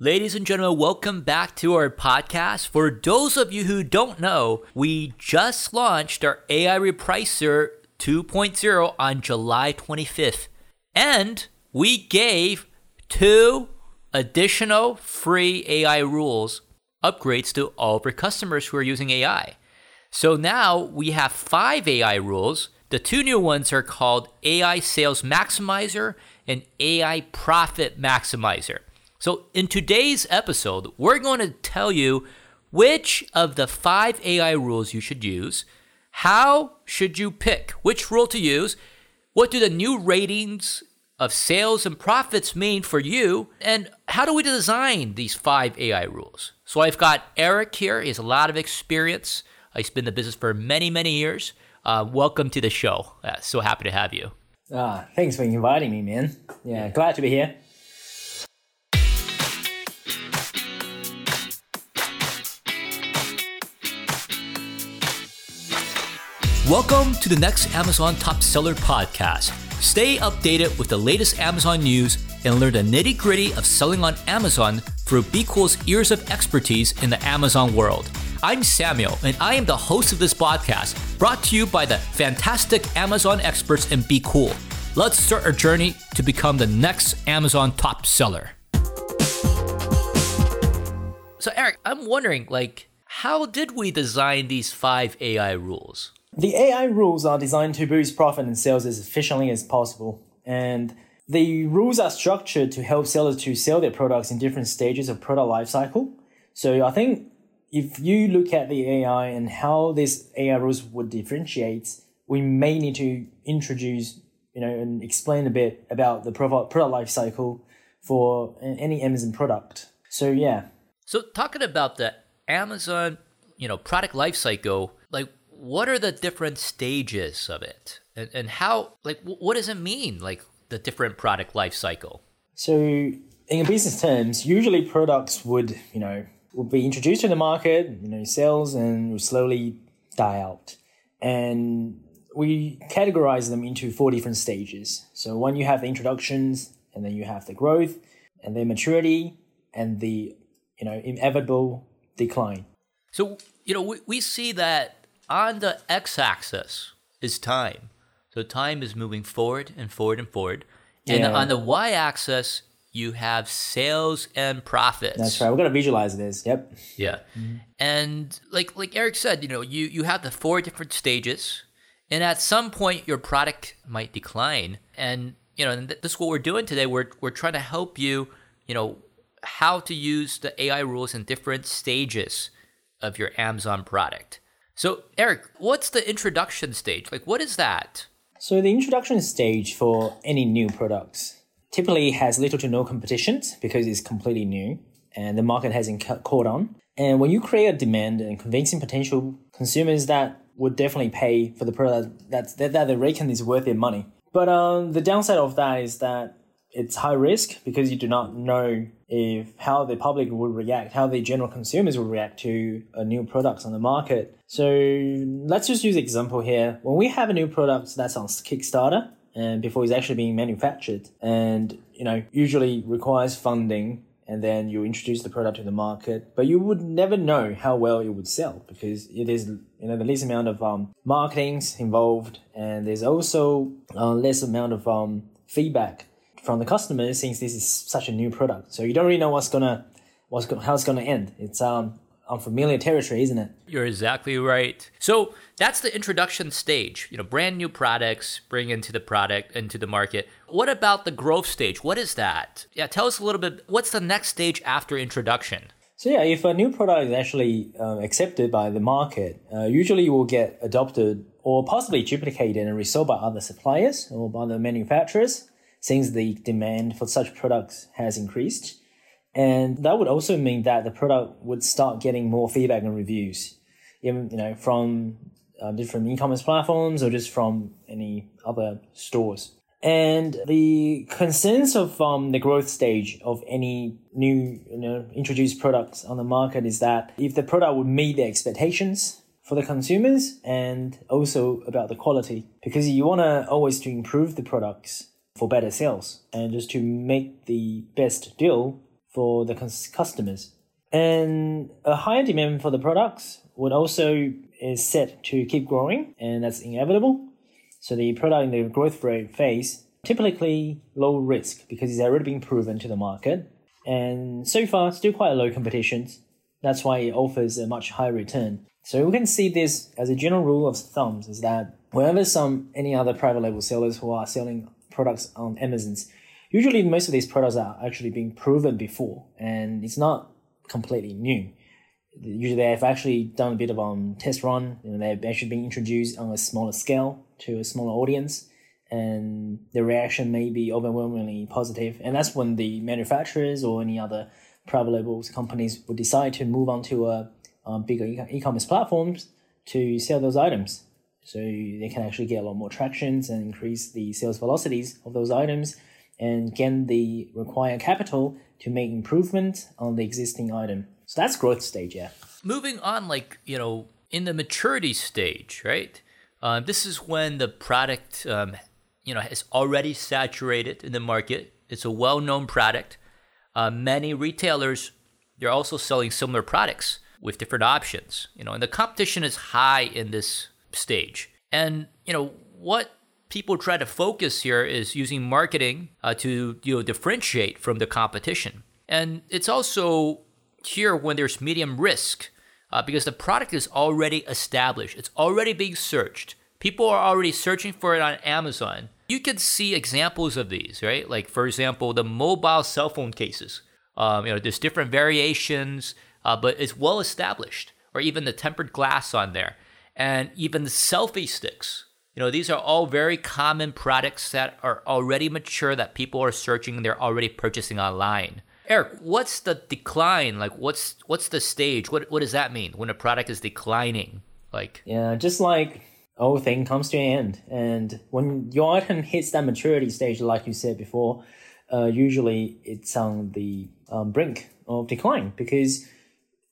Ladies and gentlemen, welcome back to our podcast. For those of you who don't know, we just launched our AI Repricer 2.0 on July 25th. And we gave two additional free AI rules upgrades to all of our customers who are using AI. So now we have five AI rules. The two new ones are called AI Sales Maximizer and AI Profit Maximizer. So in today's episode, we're going to tell you which of the five AI rules you should use, how should you pick which rule to use, what do the new ratings of sales and profits mean for you, and how do we design these five AI rules? So I've got Eric here. He has a lot of experience. He's been in the business for many, many years. Uh, welcome to the show. Uh, so happy to have you. Ah, thanks for inviting me, man. Yeah, glad to be here. Welcome to the next Amazon Top Seller podcast. Stay updated with the latest Amazon news and learn the nitty gritty of selling on Amazon through BQool's years of expertise in the Amazon world. I'm Samuel, and I am the host of this podcast, brought to you by the fantastic Amazon experts in BQool. Let's start our journey to become the next Amazon top seller. So, Eric, I'm wondering, like, how did we design these five AI rules? The AI rules are designed to boost profit and sales as efficiently as possible. And the rules are structured to help sellers to sell their products in different stages of product lifecycle. So I think if you look at the AI and how these AI rules would differentiate, we may need to introduce, you know, and explain a bit about the product product lifecycle for any Amazon product. So yeah. So talking about the Amazon, you know, product lifecycle, like what are the different stages of it? And, and how like what does it mean like the different product life cycle? So in business terms usually products would you know would be introduced to the market you know sales and will slowly die out. And we categorize them into four different stages. So one you have the introductions and then you have the growth and then maturity and the you know inevitable decline. So you know we, we see that on the x-axis is time. So time is moving forward and forward and forward. And yeah. on the y-axis, you have sales and profits. That's right. We're gonna visualize this. Yep. Yeah. Mm-hmm. And like like Eric said, you know, you you have the four different stages, and at some point your product might decline. And you know, and this is what we're doing today. We're we're trying to help you, you know, how to use the AI rules in different stages of your Amazon product. So, Eric, what's the introduction stage? Like, what is that? So, the introduction stage for any new products typically has little to no competition because it's completely new and the market hasn't caught on. And when you create a demand and convincing potential consumers that would definitely pay for the product that, that, that they reckon is worth their money. But um, the downside of that is that it's high risk because you do not know if how the public would react, how the general consumers will react to a new products on the market. So let's just use example here. When we have a new product that's on Kickstarter and before it's actually being manufactured and you know usually requires funding and then you introduce the product to the market, but you would never know how well it would sell because it is you know the least amount of um, marketing's involved and there's also uh, less amount of um, feedback from the customers since this is such a new product. So you don't really know what's gonna what's go- how it's gonna end. It's um unfamiliar territory, isn't it? You're exactly right. So that's the introduction stage. You know, brand new products bring into the product into the market. What about the growth stage? What is that? Yeah, tell us a little bit. What's the next stage after introduction? So yeah, if a new product is actually uh, accepted by the market, uh, usually it will get adopted or possibly duplicated and resold by other suppliers or by the manufacturers since the demand for such products has increased. And that would also mean that the product would start getting more feedback and reviews, even you know from uh, different e-commerce platforms or just from any other stores. And the concerns of um, the growth stage of any new you know introduced products on the market is that if the product would meet the expectations for the consumers and also about the quality because you want to always to improve the products for better sales and just to make the best deal for the customers. And a higher demand for the products would also is set to keep growing, and that's inevitable. So the product in the growth rate phase typically low risk because it's already been proven to the market, and so far still quite low competitions. That's why it offers a much higher return. So we can see this as a general rule of thumbs is that whenever some any other private label sellers who are selling products on Amazon's, usually most of these products are actually being proven before, and it's not completely new usually they've actually done a bit of um test run. Know, they've actually been introduced on a smaller scale to a smaller audience, and the reaction may be overwhelmingly positive. And that's when the manufacturers or any other private labels companies would decide to move on to a, a bigger e-commerce platforms to sell those items. So they can actually get a lot more tractions and increase the sales velocities of those items and gain the required capital to make improvement on the existing item. So that's growth stage, yeah. Moving on, like, you know, in the maturity stage, right? Uh, this is when the product, um, you know, is already saturated in the market. It's a well-known product. Uh, many retailers, they're also selling similar products with different options, you know, and the competition is high in this stage. And, you know, what people try to focus here is using marketing uh, to, you know, differentiate from the competition. And it's also here when there's medium risk uh, because the product is already established, it's already being searched. People are already searching for it on Amazon. You can see examples of these, right? Like, for example, the mobile cell phone cases. Um, you know, there's different variations, uh, but it's well established. Or even the tempered glass on there, and even selfie sticks. You know, these are all very common products that are already mature that people are searching. They're already purchasing online. Eric, what's the decline? Like, what's what's the stage? What what does that mean when a product is declining? Like, yeah, just like all thing comes to an end, and when your item hits that maturity stage, like you said before, uh, usually it's on the um, brink of decline because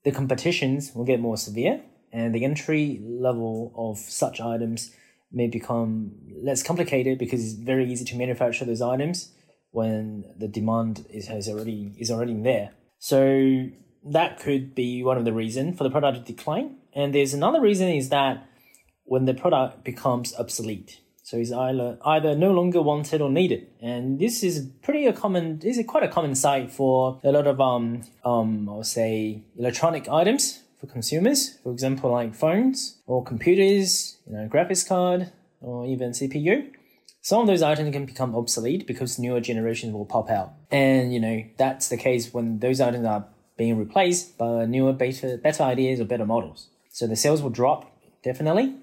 the competitions will get more severe, and the entry level of such items may become less complicated because it's very easy to manufacture those items when the demand is has already is already there. So that could be one of the reasons for the product to decline. And there's another reason is that when the product becomes obsolete. So it's either either no longer wanted or needed. And this is pretty a common this is quite a common sight for a lot of um um I'll say electronic items for consumers. For example like phones or computers, you know, graphics card or even CPU some of those items can become obsolete because newer generations will pop out. And, you know, that's the case when those items are being replaced by newer, better, better ideas or better models. So the sales will drop, definitely.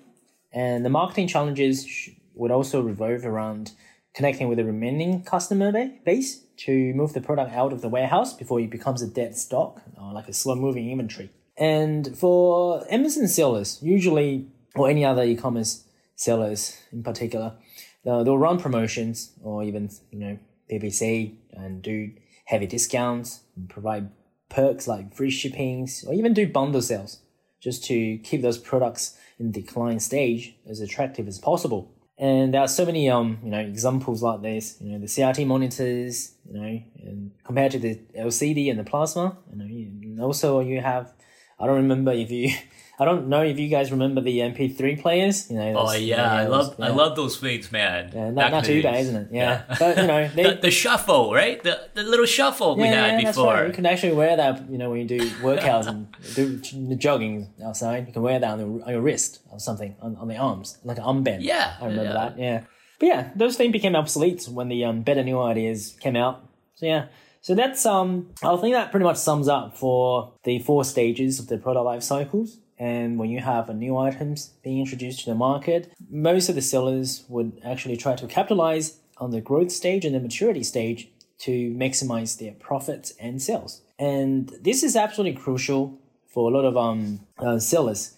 And the marketing challenges would also revolve around connecting with the remaining customer base to move the product out of the warehouse before it becomes a dead stock, or like a slow moving inventory. And for Amazon sellers, usually, or any other e commerce sellers in particular, they'll, they'll run promotions or even you know PPC and do heavy discounts and provide perks like free shippings or even do bundle sales just to keep those products in the decline stage as attractive as possible. And there are so many um you know examples like this. You know the CRT monitors. You know and compared to the LCD and the plasma. You know and also you have I don't remember if you I don't know if you guys remember the MP3 players. You know, oh yeah, I love yeah. I love those things, man. Yeah, not, not too bad, isn't it? Yeah, yeah. but you know, they, the, the, shuffle, right? The the little shuffle we had before. Right. You can actually wear that, you know, when you do workouts and do jogging outside. You can wear that on, the, on your wrist or something on, on the arms, like an armband. Yeah, I remember that. Yeah, but yeah, those things became obsolete when the um, better new ideas came out. So yeah. So that's um I think that pretty much sums up for the four stages of the product life cycles. And when you have new items being introduced to the market, most of the sellers would actually try to capitalize on the growth stage and the maturity stage to maximize their profits and sales. And this is absolutely crucial for a lot of um, uh, sellers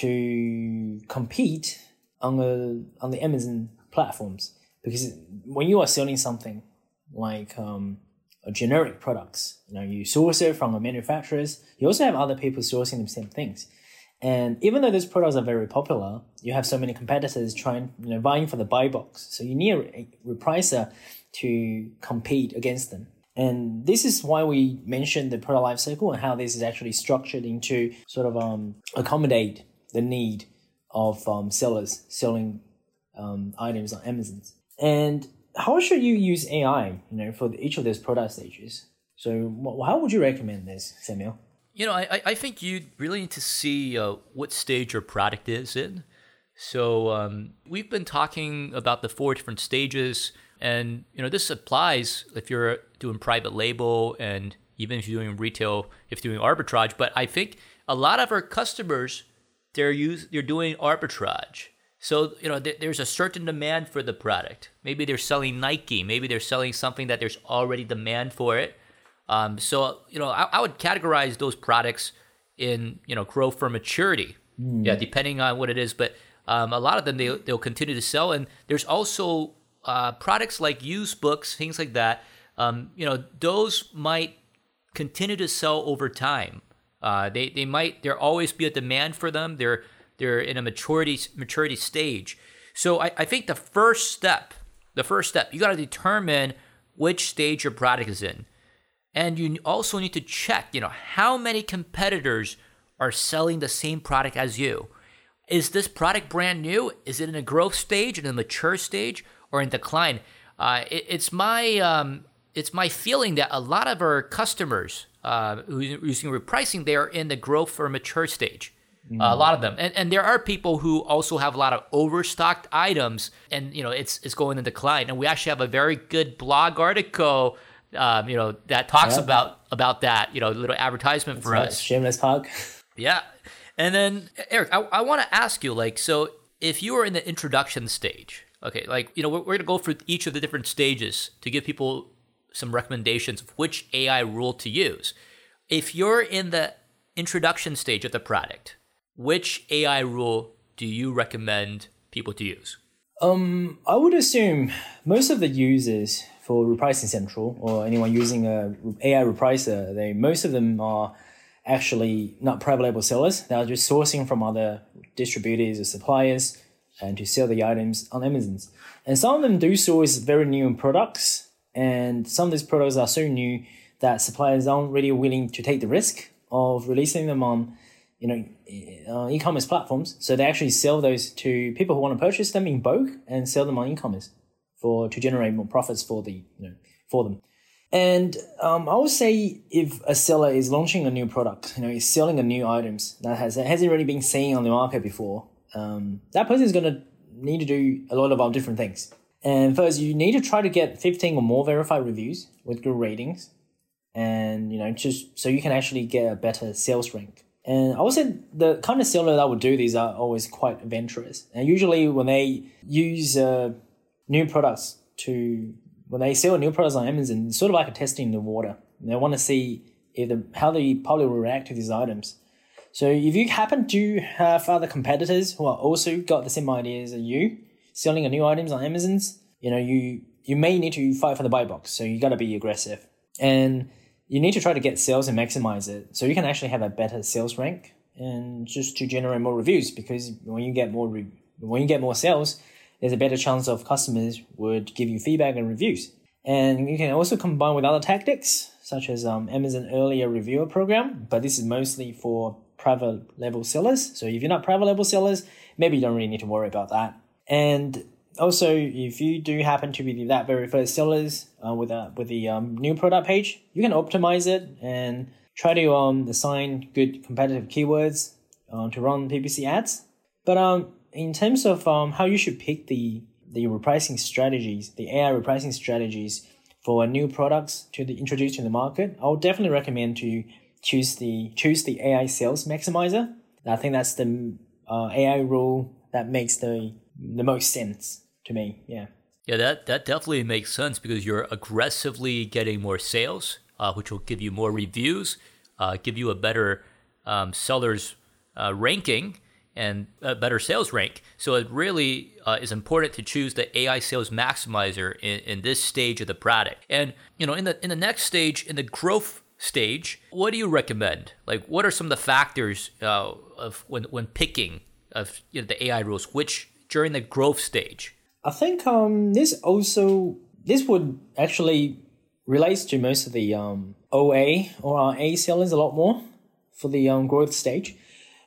to compete on the on the Amazon platforms because when you are selling something like um, generic products, you know, you source it from the manufacturers. You also have other people sourcing the same things. And even though those products are very popular, you have so many competitors trying, you know, vying for the buy box. So you need a repricer to compete against them. And this is why we mentioned the product life cycle and how this is actually structured into sort of um, accommodate the need of um, sellers selling um, items on Amazon. And how should you use AI, you know, for each of those product stages? So how would you recommend this, Samuel? You know, I, I think you really need to see uh, what stage your product is in. So um, we've been talking about the four different stages, and you know this applies if you're doing private label and even if you're doing retail, if you're doing arbitrage. But I think a lot of our customers they're use they're doing arbitrage. So you know th- there's a certain demand for the product. Maybe they're selling Nike. Maybe they're selling something that there's already demand for it. Um, so you know I, I, would categorize those products in you know growth for maturity. Mm. Yeah, depending on what it is, but um, a lot of them they they'll continue to sell. And there's also uh, products like used books, things like that. Um, you know those might continue to sell over time. Uh, they they might there always be a demand for them. They're they're in a maturity maturity stage. So I, I think the first step, the first step, you got to determine which stage your product is in, and you also need to check, you know, how many competitors are selling the same product as you. Is this product brand new? Is it in a growth stage, in a mature stage, or in decline? Uh, it, it's my um, it's my feeling that a lot of our customers uh, who's using repricing, they are in the growth or mature stage. Mm. Uh, a lot of them, and and there are people who also have a lot of overstocked items, and you know it's it's going in decline. And we actually have a very good blog article, um, you know, that talks yep. about about that. You know, little advertisement That's for right. us. Shameless plug. Yeah, and then Eric, I, I want to ask you, like, so if you are in the introduction stage, okay, like you know, we're, we're gonna go through each of the different stages to give people some recommendations of which AI rule to use. If you're in the introduction stage of the product, which AI rule do you recommend people to use? Um, I would assume most of the users for Repricing Central or anyone using a AI repricer, they most of them are actually not private label sellers. They are just sourcing from other distributors or suppliers and to sell the items on Amazon. And some of them do source very new products and some of these products are so new that suppliers aren't really willing to take the risk of releasing them on you know uh, e-commerce platforms so they actually sell those to people who want to purchase them in bulk and sell them on e-commerce for to generate more profits for the you know for them and um, I would say if a seller is launching a new product, you know, is selling a new items that has that hasn't really been seen on the market before, um, that person is going to need to do a lot of different things. And first, you need to try to get 15 or more verified reviews with good ratings. And, you know, just so you can actually get a better sales rank. And I would say the kind of seller that would do these are always quite adventurous. And usually when they use uh, new products to, when they sell new products on Amazon, it's sort of like a testing the water. They want to see if the, how the public will react to these items. So if you happen to have other competitors who are also got the same ideas as you, selling a new items on Amazon's, you know, you you may need to fight for the buy box, so you got to be aggressive, and you need to try to get sales and maximize it, so you can actually have a better sales rank, and just to generate more reviews. Because when you get more re- when you get more sales, there's a better chance of customers would give you feedback and reviews. And you can also combine with other tactics, such as um, Amazon Earlier Reviewer Program, but this is mostly for private label sellers. So if you're not private label sellers, maybe you don't really need to worry about that. And also, if you do happen to be that very first sellers uh, with a, with the um, new product page, you can optimize it and try to um, assign good competitive keywords uh, to run PPC ads. But um, in terms of um, how you should pick the the repricing strategies, the AI repricing strategies for new products to the, introduce to the market, I would definitely recommend to choose the choose the AI sales maximizer. I think that's the uh, AI rule that makes the the most sense to me. Yeah. Yeah, that that definitely makes sense because you're aggressively getting more sales, uh, which will give you more reviews, uh, give you a better um, sellers uh, ranking and a better sales rank. So it really uh, is important to choose the AI sales maximizer in, in this stage of the product. And you know, in the in the next stage, in the growth stage, what do you recommend? Like, what are some of the factors uh, of when when picking of you know, the AI rules? Which during the growth stage? I think um, this also this would actually relates to most of the um, OA or A sellers a lot more for the um, growth stage.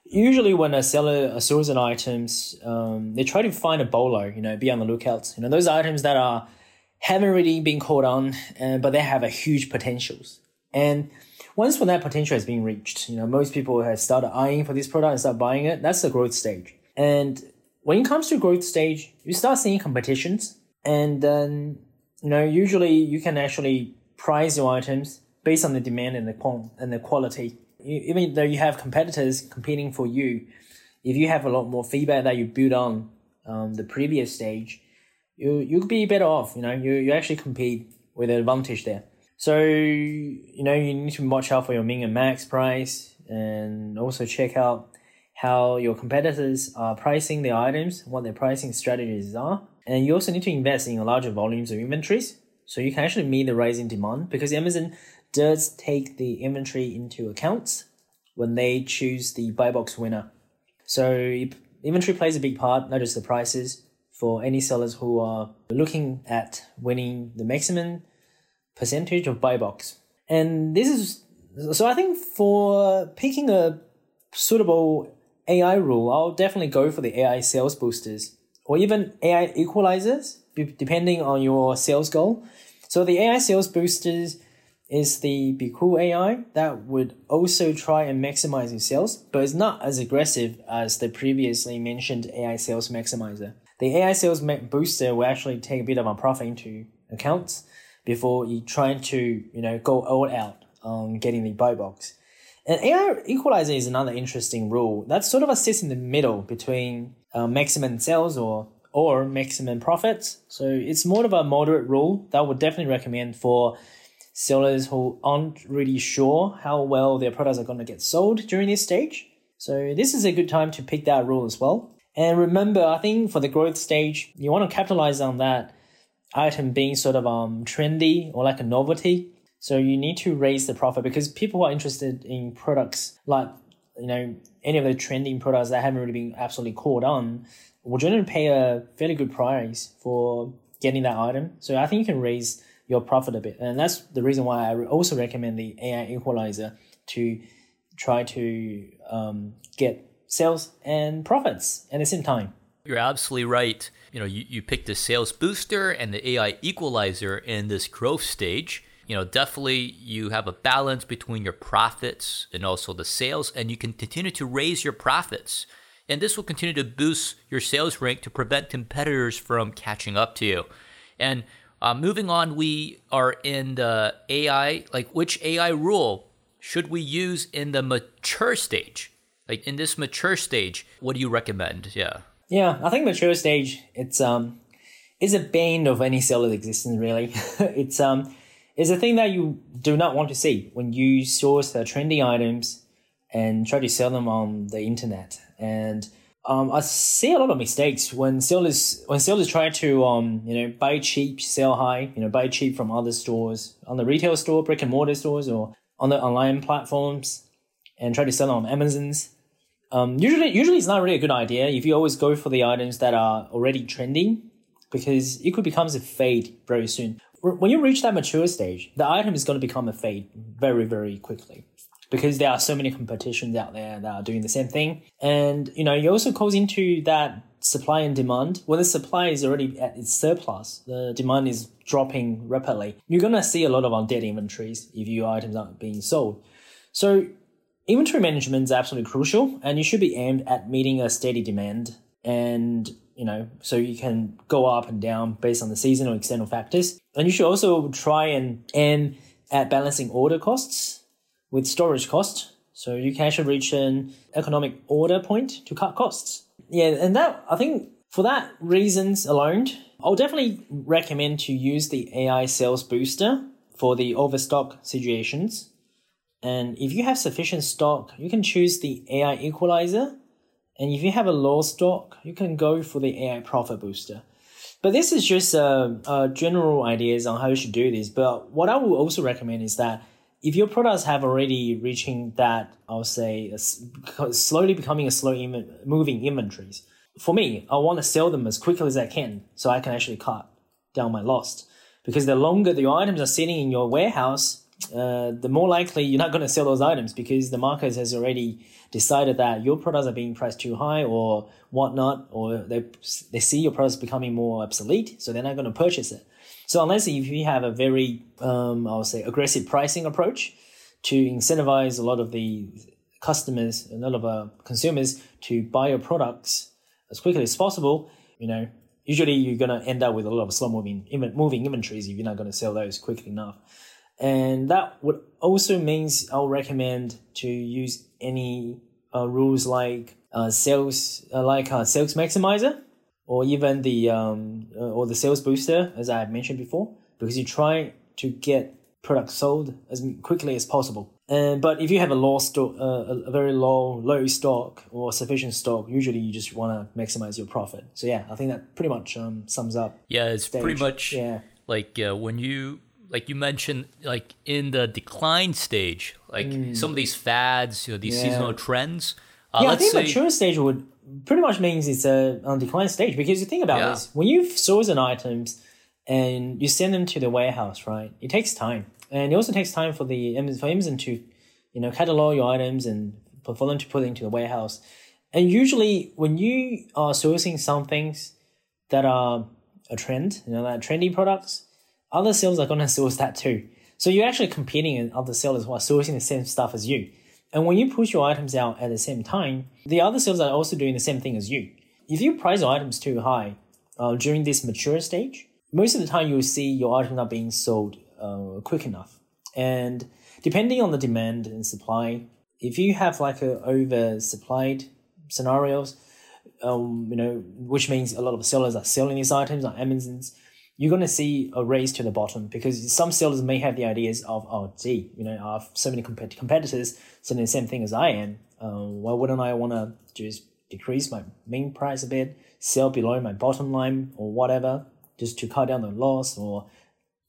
Usually, when a seller sells an items, um, they try to find a bolo. You know, be on the lookout. You know, those items that are haven't really been caught on, uh, but they have a huge potentials. And once when that potential has been reached, you know, most people have started eyeing for this product and start buying it. That's the growth stage. And when it comes to growth stage, you start seeing competitions, and then you know usually you can actually price your items based on the demand and the quant and the quality. even though you have competitors competing for you, if you have a lot more feedback that you build on um, the previous stage, you you'll be better off. You know, you you actually compete with an advantage there. So you know you need to watch out for your min and max price, and also check out how your competitors are pricing their items, what their pricing strategies are. And you also need to invest in larger volumes of inventories so you can actually meet the rising demand because Amazon does take the inventory into account when they choose the buy box winner. So inventory plays a big part, not just the prices, for any sellers who are looking at winning the maximum percentage of buy box. And this is so I think for picking a suitable AI rule, I'll definitely go for the AI sales boosters or even AI equalizers, depending on your sales goal. So the AI sales boosters is the BQool AI that would also try and maximize your sales, but it's not as aggressive as the previously mentioned AI sales maximizer. The AI sales booster will actually take a bit of a profit into account before you trying to you know go all out on getting the buy box. And AI equalizer is another interesting rule that sort of sits in the middle between uh, maximum sales or or maximum profits. So it's more of a moderate rule that I would definitely recommend for sellers who aren't really sure how well their products are going to get sold during this stage. So this is a good time to pick that rule as well. And remember, I think for the growth stage, you want to capitalize on that item being sort of um trendy or like a novelty. So you need to raise the profit because people are interested in products like, you know, any of the trending products that haven't really been absolutely caught on will generally pay a fairly good price for getting that item. So I think you can raise your profit a bit. And that's the reason why I also recommend the AI equalizer to try to um, get sales and profits at the same time. You're absolutely right. You know, you, you picked the sales booster and the AI equalizer in this growth stage you know, definitely you have a balance between your profits and also the sales, and you can continue to raise your profits. And this will continue to boost your sales rank to prevent competitors from catching up to you. And uh, moving on, we are in the AI, like which AI rule should we use in the mature stage? Like in this mature stage, what do you recommend? Yeah. Yeah, I think mature stage, it's um, is a bane of any seller's existence. Really, it's um, is a thing that you do not want to see when you source the trendy items and try to sell them on the internet. And um, I see a lot of mistakes when sellers when sellers try to um, you know buy cheap, sell high, you know buy cheap from other stores on the retail store, brick and mortar stores, or on the online platforms, and try to sell on Amazon's. Um, usually, usually it's not really a good idea if you always go for the items that are already trending, because it could become a fade very soon when you reach that mature stage, the item is going to become a fade very, very quickly because there are so many competitions out there that are doing the same thing. And, you know, it also goes into that supply and demand. When the supply is already at its surplus, the demand is dropping rapidly. You're going to see a lot of undead inventories if your items aren't being sold. So inventory management is absolutely crucial and you should be aimed at meeting a steady demand and you know, so you can go up and down based on the seasonal external factors. And you should also try and aim at balancing order costs with storage cost. So you can actually reach an economic order point to cut costs. Yeah, and that I think for that reasons alone, I'll definitely recommend to use the AI sales booster for the overstock situations. And if you have sufficient stock, you can choose the AI equalizer and if you have a low stock, you can go for the AI profit booster. But this is just uh, uh, general ideas on how you should do this. But what I would also recommend is that if your products have already reaching that, I'll say, slowly becoming a slow moving inventories. For me, I want to sell them as quickly as I can so I can actually cut down my loss. because the longer the items are sitting in your warehouse, uh, the more likely you're not going to sell those items because the market has already decided that your products are being priced too high or whatnot, or they they see your products becoming more obsolete, so they're not going to purchase it. So unless if you have a very, um, I would say, aggressive pricing approach to incentivize a lot of the customers, a lot of uh, consumers to buy your products as quickly as possible, you know, usually you're going to end up with a lot of slow moving moving inventories if you're not going to sell those quickly enough. And that would also means I'll recommend to use any uh, rules like uh, sales, uh, like uh, sales maximizer, or even the um, uh, or the sales booster, as I mentioned before, because you try to get products sold as quickly as possible. And but if you have a low stock, uh, a very low low stock or sufficient stock, usually you just want to maximize your profit. So yeah, I think that pretty much um, sums up. Yeah, it's stage. pretty much yeah. like uh, when you like you mentioned like in the decline stage, like some of these fads, you know, these. Yeah. seasonal trends. Uh, yeah, I think say, mature stage would pretty much means it's a on decline stage because you think about Yeah. this when you've frozen items and you send them to the warehouse, right? It takes time, and it also takes time for the for Amazon to, you know, catalog your items and for them to put it into the warehouse. And usually, when you are sourcing some things that are a trend, you know, that trendy products, other sellers are going to source that too. So you're actually competing with other sellers who are sourcing the same stuff as you. And when you push your items out at the same time, the other sellers are also doing the same thing as you. If you price your items too high uh, during this mature stage, most of the time you'll see your items not being sold uh, quick enough. And depending on the demand and supply, if you have like a oversupplied scenarios, um, you know, which means a lot of sellers are selling these items on Amazon's, you're going to see a race to the bottom because some sellers may have the ideas of, oh, gee, you know, I have so many compet- competitors selling the same thing as I am. Um, why wouldn't I want to just decrease my main price a bit, sell below my bottom line or whatever, just to cut down the loss or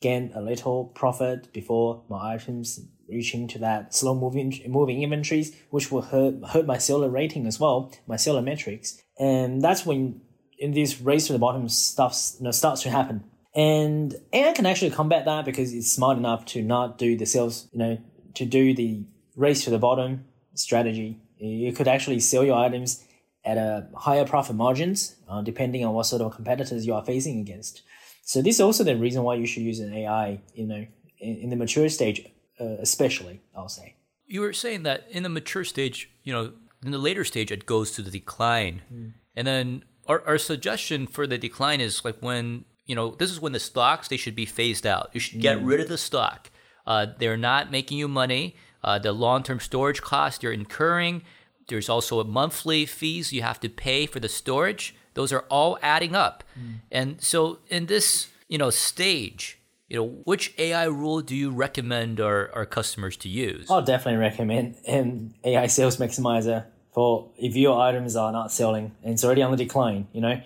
gain a little profit before my items reaching to that slow moving moving inventories, which will hurt hurt my seller rating as well, my seller metrics. And that's when in this race to the bottom stuff you know, starts to happen. And AI can actually combat that because it's smart enough to not do the sales, you know, to do the race to the bottom strategy. You could actually sell your items at a higher profit margins, uh, depending on what sort of competitors you are facing against. So this is also the reason why you should use an AI, you know, in, in the mature stage, uh, especially, I'll say. you were saying that in the mature stage, you know, in the later stage, it goes to the decline. Hmm. And then our, our suggestion for the decline is like when, you know, this is when the stocks, they should be phased out. You should get rid of the stock. Uh, they're not making you money. Uh, the long term storage costs you're incurring. There's also a monthly fees you have to pay for the storage. Those are all adding up. And so in this, you know, stage, you know, which AI rule do you recommend our, our customers to use? I'll definitely recommend an AI sales maximizer for if your items are not selling and it's already on the decline, you know,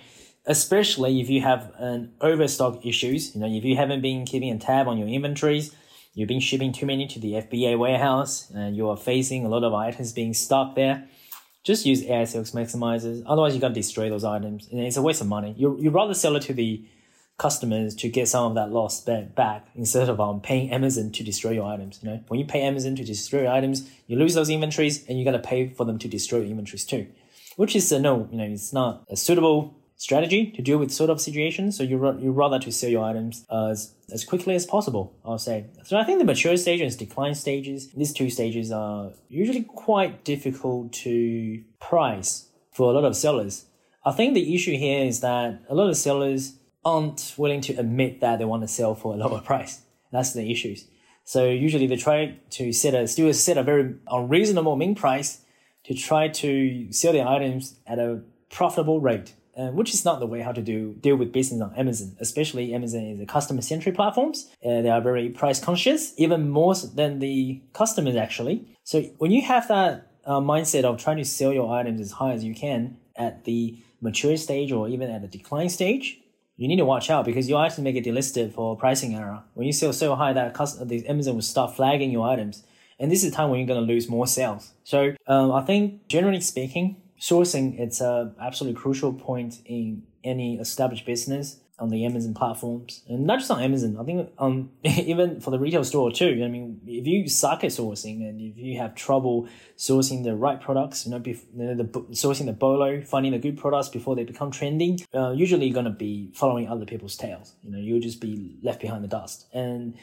especially if you have an overstock issues, you know, if you haven't been keeping a tab on your inventories, you've been shipping too many to the FBA warehouse and you are facing a lot of items being stuck there. Just use AI maximizers. Otherwise, you're to destroy those items. And it's a waste of money. You you rather sell it to the customers to get some of that loss ba- back instead of um, paying Amazon to destroy your items. You know, when you pay Amazon to destroy your items, you lose those inventories, and you got to pay for them to destroy your inventories too, which is uh, no, you know, it's not a suitable strategy to deal with sort of situations. So you you rather to sell your items uh, as as quickly as possible. I'll say. So I think the mature stage and decline stages, these two stages are usually quite difficult to price for a lot of sellers. I think the issue here is that a lot of sellers aren't willing to admit that they want to sell for a lower price. That's the issues. So usually they try to set a still set a very unreasonable min price to try to sell their items at a profitable rate, uh, which is not the way how to do deal with business on Amazon. Especially Amazon is a customer centric platforms. Uh, they are very price conscious, even more than the customers actually. So when you have that uh, mindset of trying to sell your items as high as you can at the mature stage or even at the decline stage, you need to watch out because your items may get delisted for pricing error. When you sell so high that the Amazon will start flagging your items, and this is the time when you're going to lose more sales. So um, I think generally speaking, sourcing it's a absolutely crucial point in any established business. on the Amazon platforms, and not just on Amazon. I think um even for the retail store too. I mean, if you suck at sourcing and if you have trouble sourcing the right products, you know, bef- the, the sourcing the bolo, finding the good products before they become trending, uh, usually you're gonna be following other people's tails. You know, you'll just be left behind the dust. And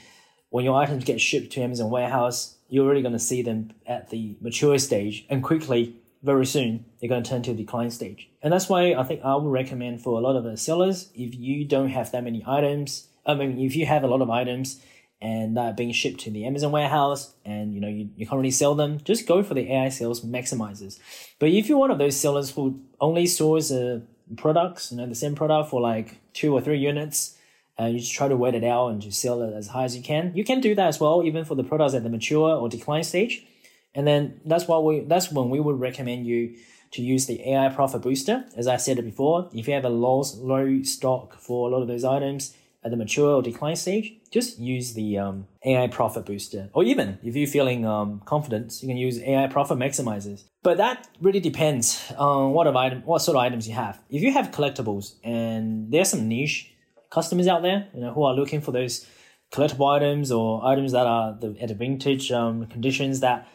when your items get shipped to Amazon warehouse, you're already gonna see them at the mature stage and quickly very soon they're going to turn to the decline stage. And that's why I think I would recommend for a lot of the sellers, if you don't have that many items, I mean, if you have a lot of items and that are being shipped to the Amazon warehouse and you know you, you can't really sell them, just go for the AI sales maximizers. But if you're one of those sellers who only stores uh, products, you know, the same product for like two or three units, and you just try to wait it out and just sell it as high as you can, you can do that as well, even for the products at the mature or decline stage. And then that's why we that's when we would recommend you to use the AI profit booster. As I said it before, if you have a low low stock for a lot of those items at the mature or decline stage, just use the um, AI profit booster. Or even if you're feeling um, confident, you can use AI profit maximizers. But that really depends on what of item, what sort of items you have. If you have collectibles and there's some niche customers out there, you know, who are looking for those collectible items or items that are the, at the vintage um, conditions that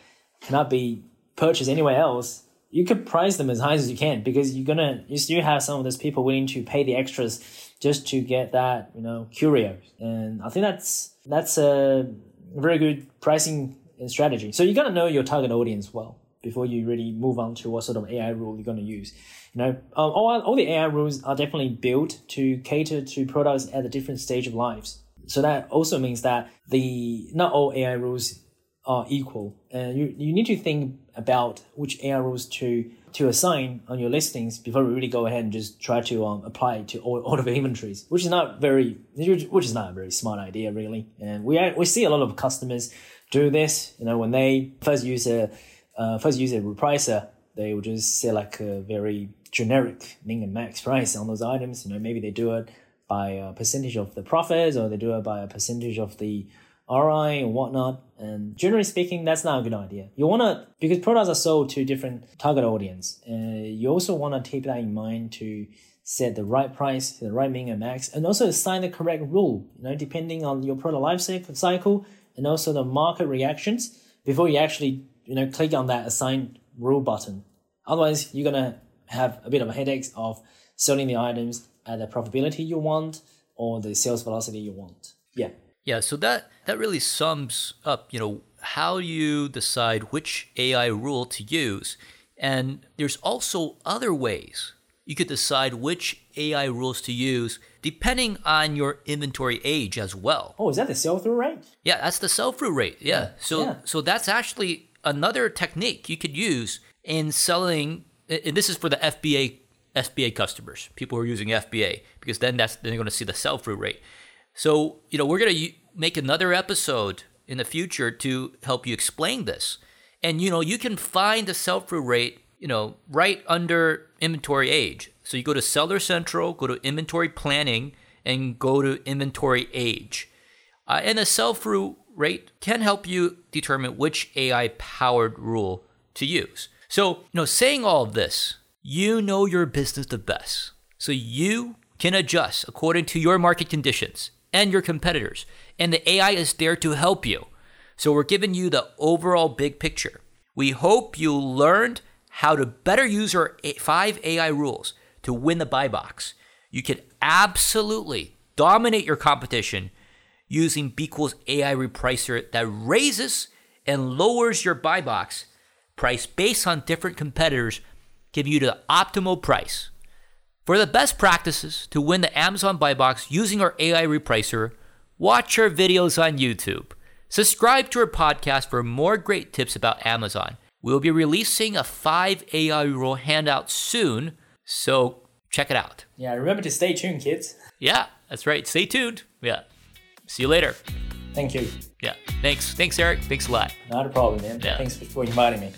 cannot be purchased anywhere else, you could price them as high as you can because you're gonna you still have some of those people willing to pay the extras just to get that you know curio, and I think that's that's a very good pricing strategy. So you gotta know your target audience well before you really move on to what sort of AI rule you're gonna use. You know, um, all all the AI rules are definitely built to cater to products at a different stage of lives. So that also means that the not all AI rules are equal. And you, you need to think about which AI rules to to assign on your listings before we really go ahead and just try to um, apply it to all, all of the inventories, which is not very which is not a very smart idea really. And we we see a lot of customers do this. You know, when they first use a uh, first use a repricer, they will just say like a very generic min and max price on those items. You know, maybe they do it by a percentage of the profits, or they do it by a percentage of the RI and whatnot. And generally speaking, that's not a good idea. You want to, because products are sold to different target audience, uh, you also want to keep that in mind to set the right price, the right min and max, and also assign the correct rule, you know, depending on your product life cycle and also the market reactions before you actually, you know, click on that assign rule button. Otherwise, you're going to have a bit of a headache of selling the items at the profitability you want or the sales velocity you want. Yeah. Yeah, so that that really sums up, you know, how you decide which AI rule to use. And there's also other ways you could decide which AI rules to use depending on your inventory age as well. Oh, is that the sell-through rate? Yeah, that's the sell-through rate. Yeah. So yeah. so that's actually another technique you could use in selling and this is for the FBA FBA customers, people who are using FBA, because then that's then they're going to see the sell-through rate. So, you know, we're going to make another episode in the future to help you explain this. And, you know, you can find the sell through rate, you know, right under inventory age. So you go to Seller Central, go to inventory planning, and go to inventory age. Uh, and the sell through rate can help you determine which AI powered rule to use. So, you know, saying all of this, you know your business the best. So you can adjust according to your market conditions and your competitors. And the AI is there to help you. So we're giving you the overall big picture. We hope you learned how to better use our five AI rules to win the buy box. You can absolutely dominate your competition using BQool's AI repricer that raises and lowers your buy box price based on different competitors, giving you the optimal price. For the best practices to win the Amazon Buy Box using our AI repricer, watch our videos on YouTube. Subscribe to our podcast for more great tips about Amazon. We'll be releasing a 5 AI rule handout soon, so check it out. Yeah, remember to stay tuned, kids. Yeah, that's right. Stay tuned. Yeah. See you later. Thank you. Yeah. Thanks. Thanks, Eric. Thanks a lot. Not a problem, man. Yeah. Thanks for inviting me.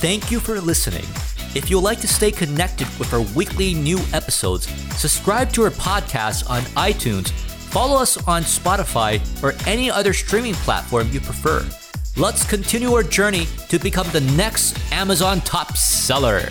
Thank you for listening. If you'd like to stay connected with our weekly new episodes, subscribe to our podcast on iTunes, follow us on Spotify, or any other streaming platform you prefer. Let's continue our journey to become the next Amazon top seller.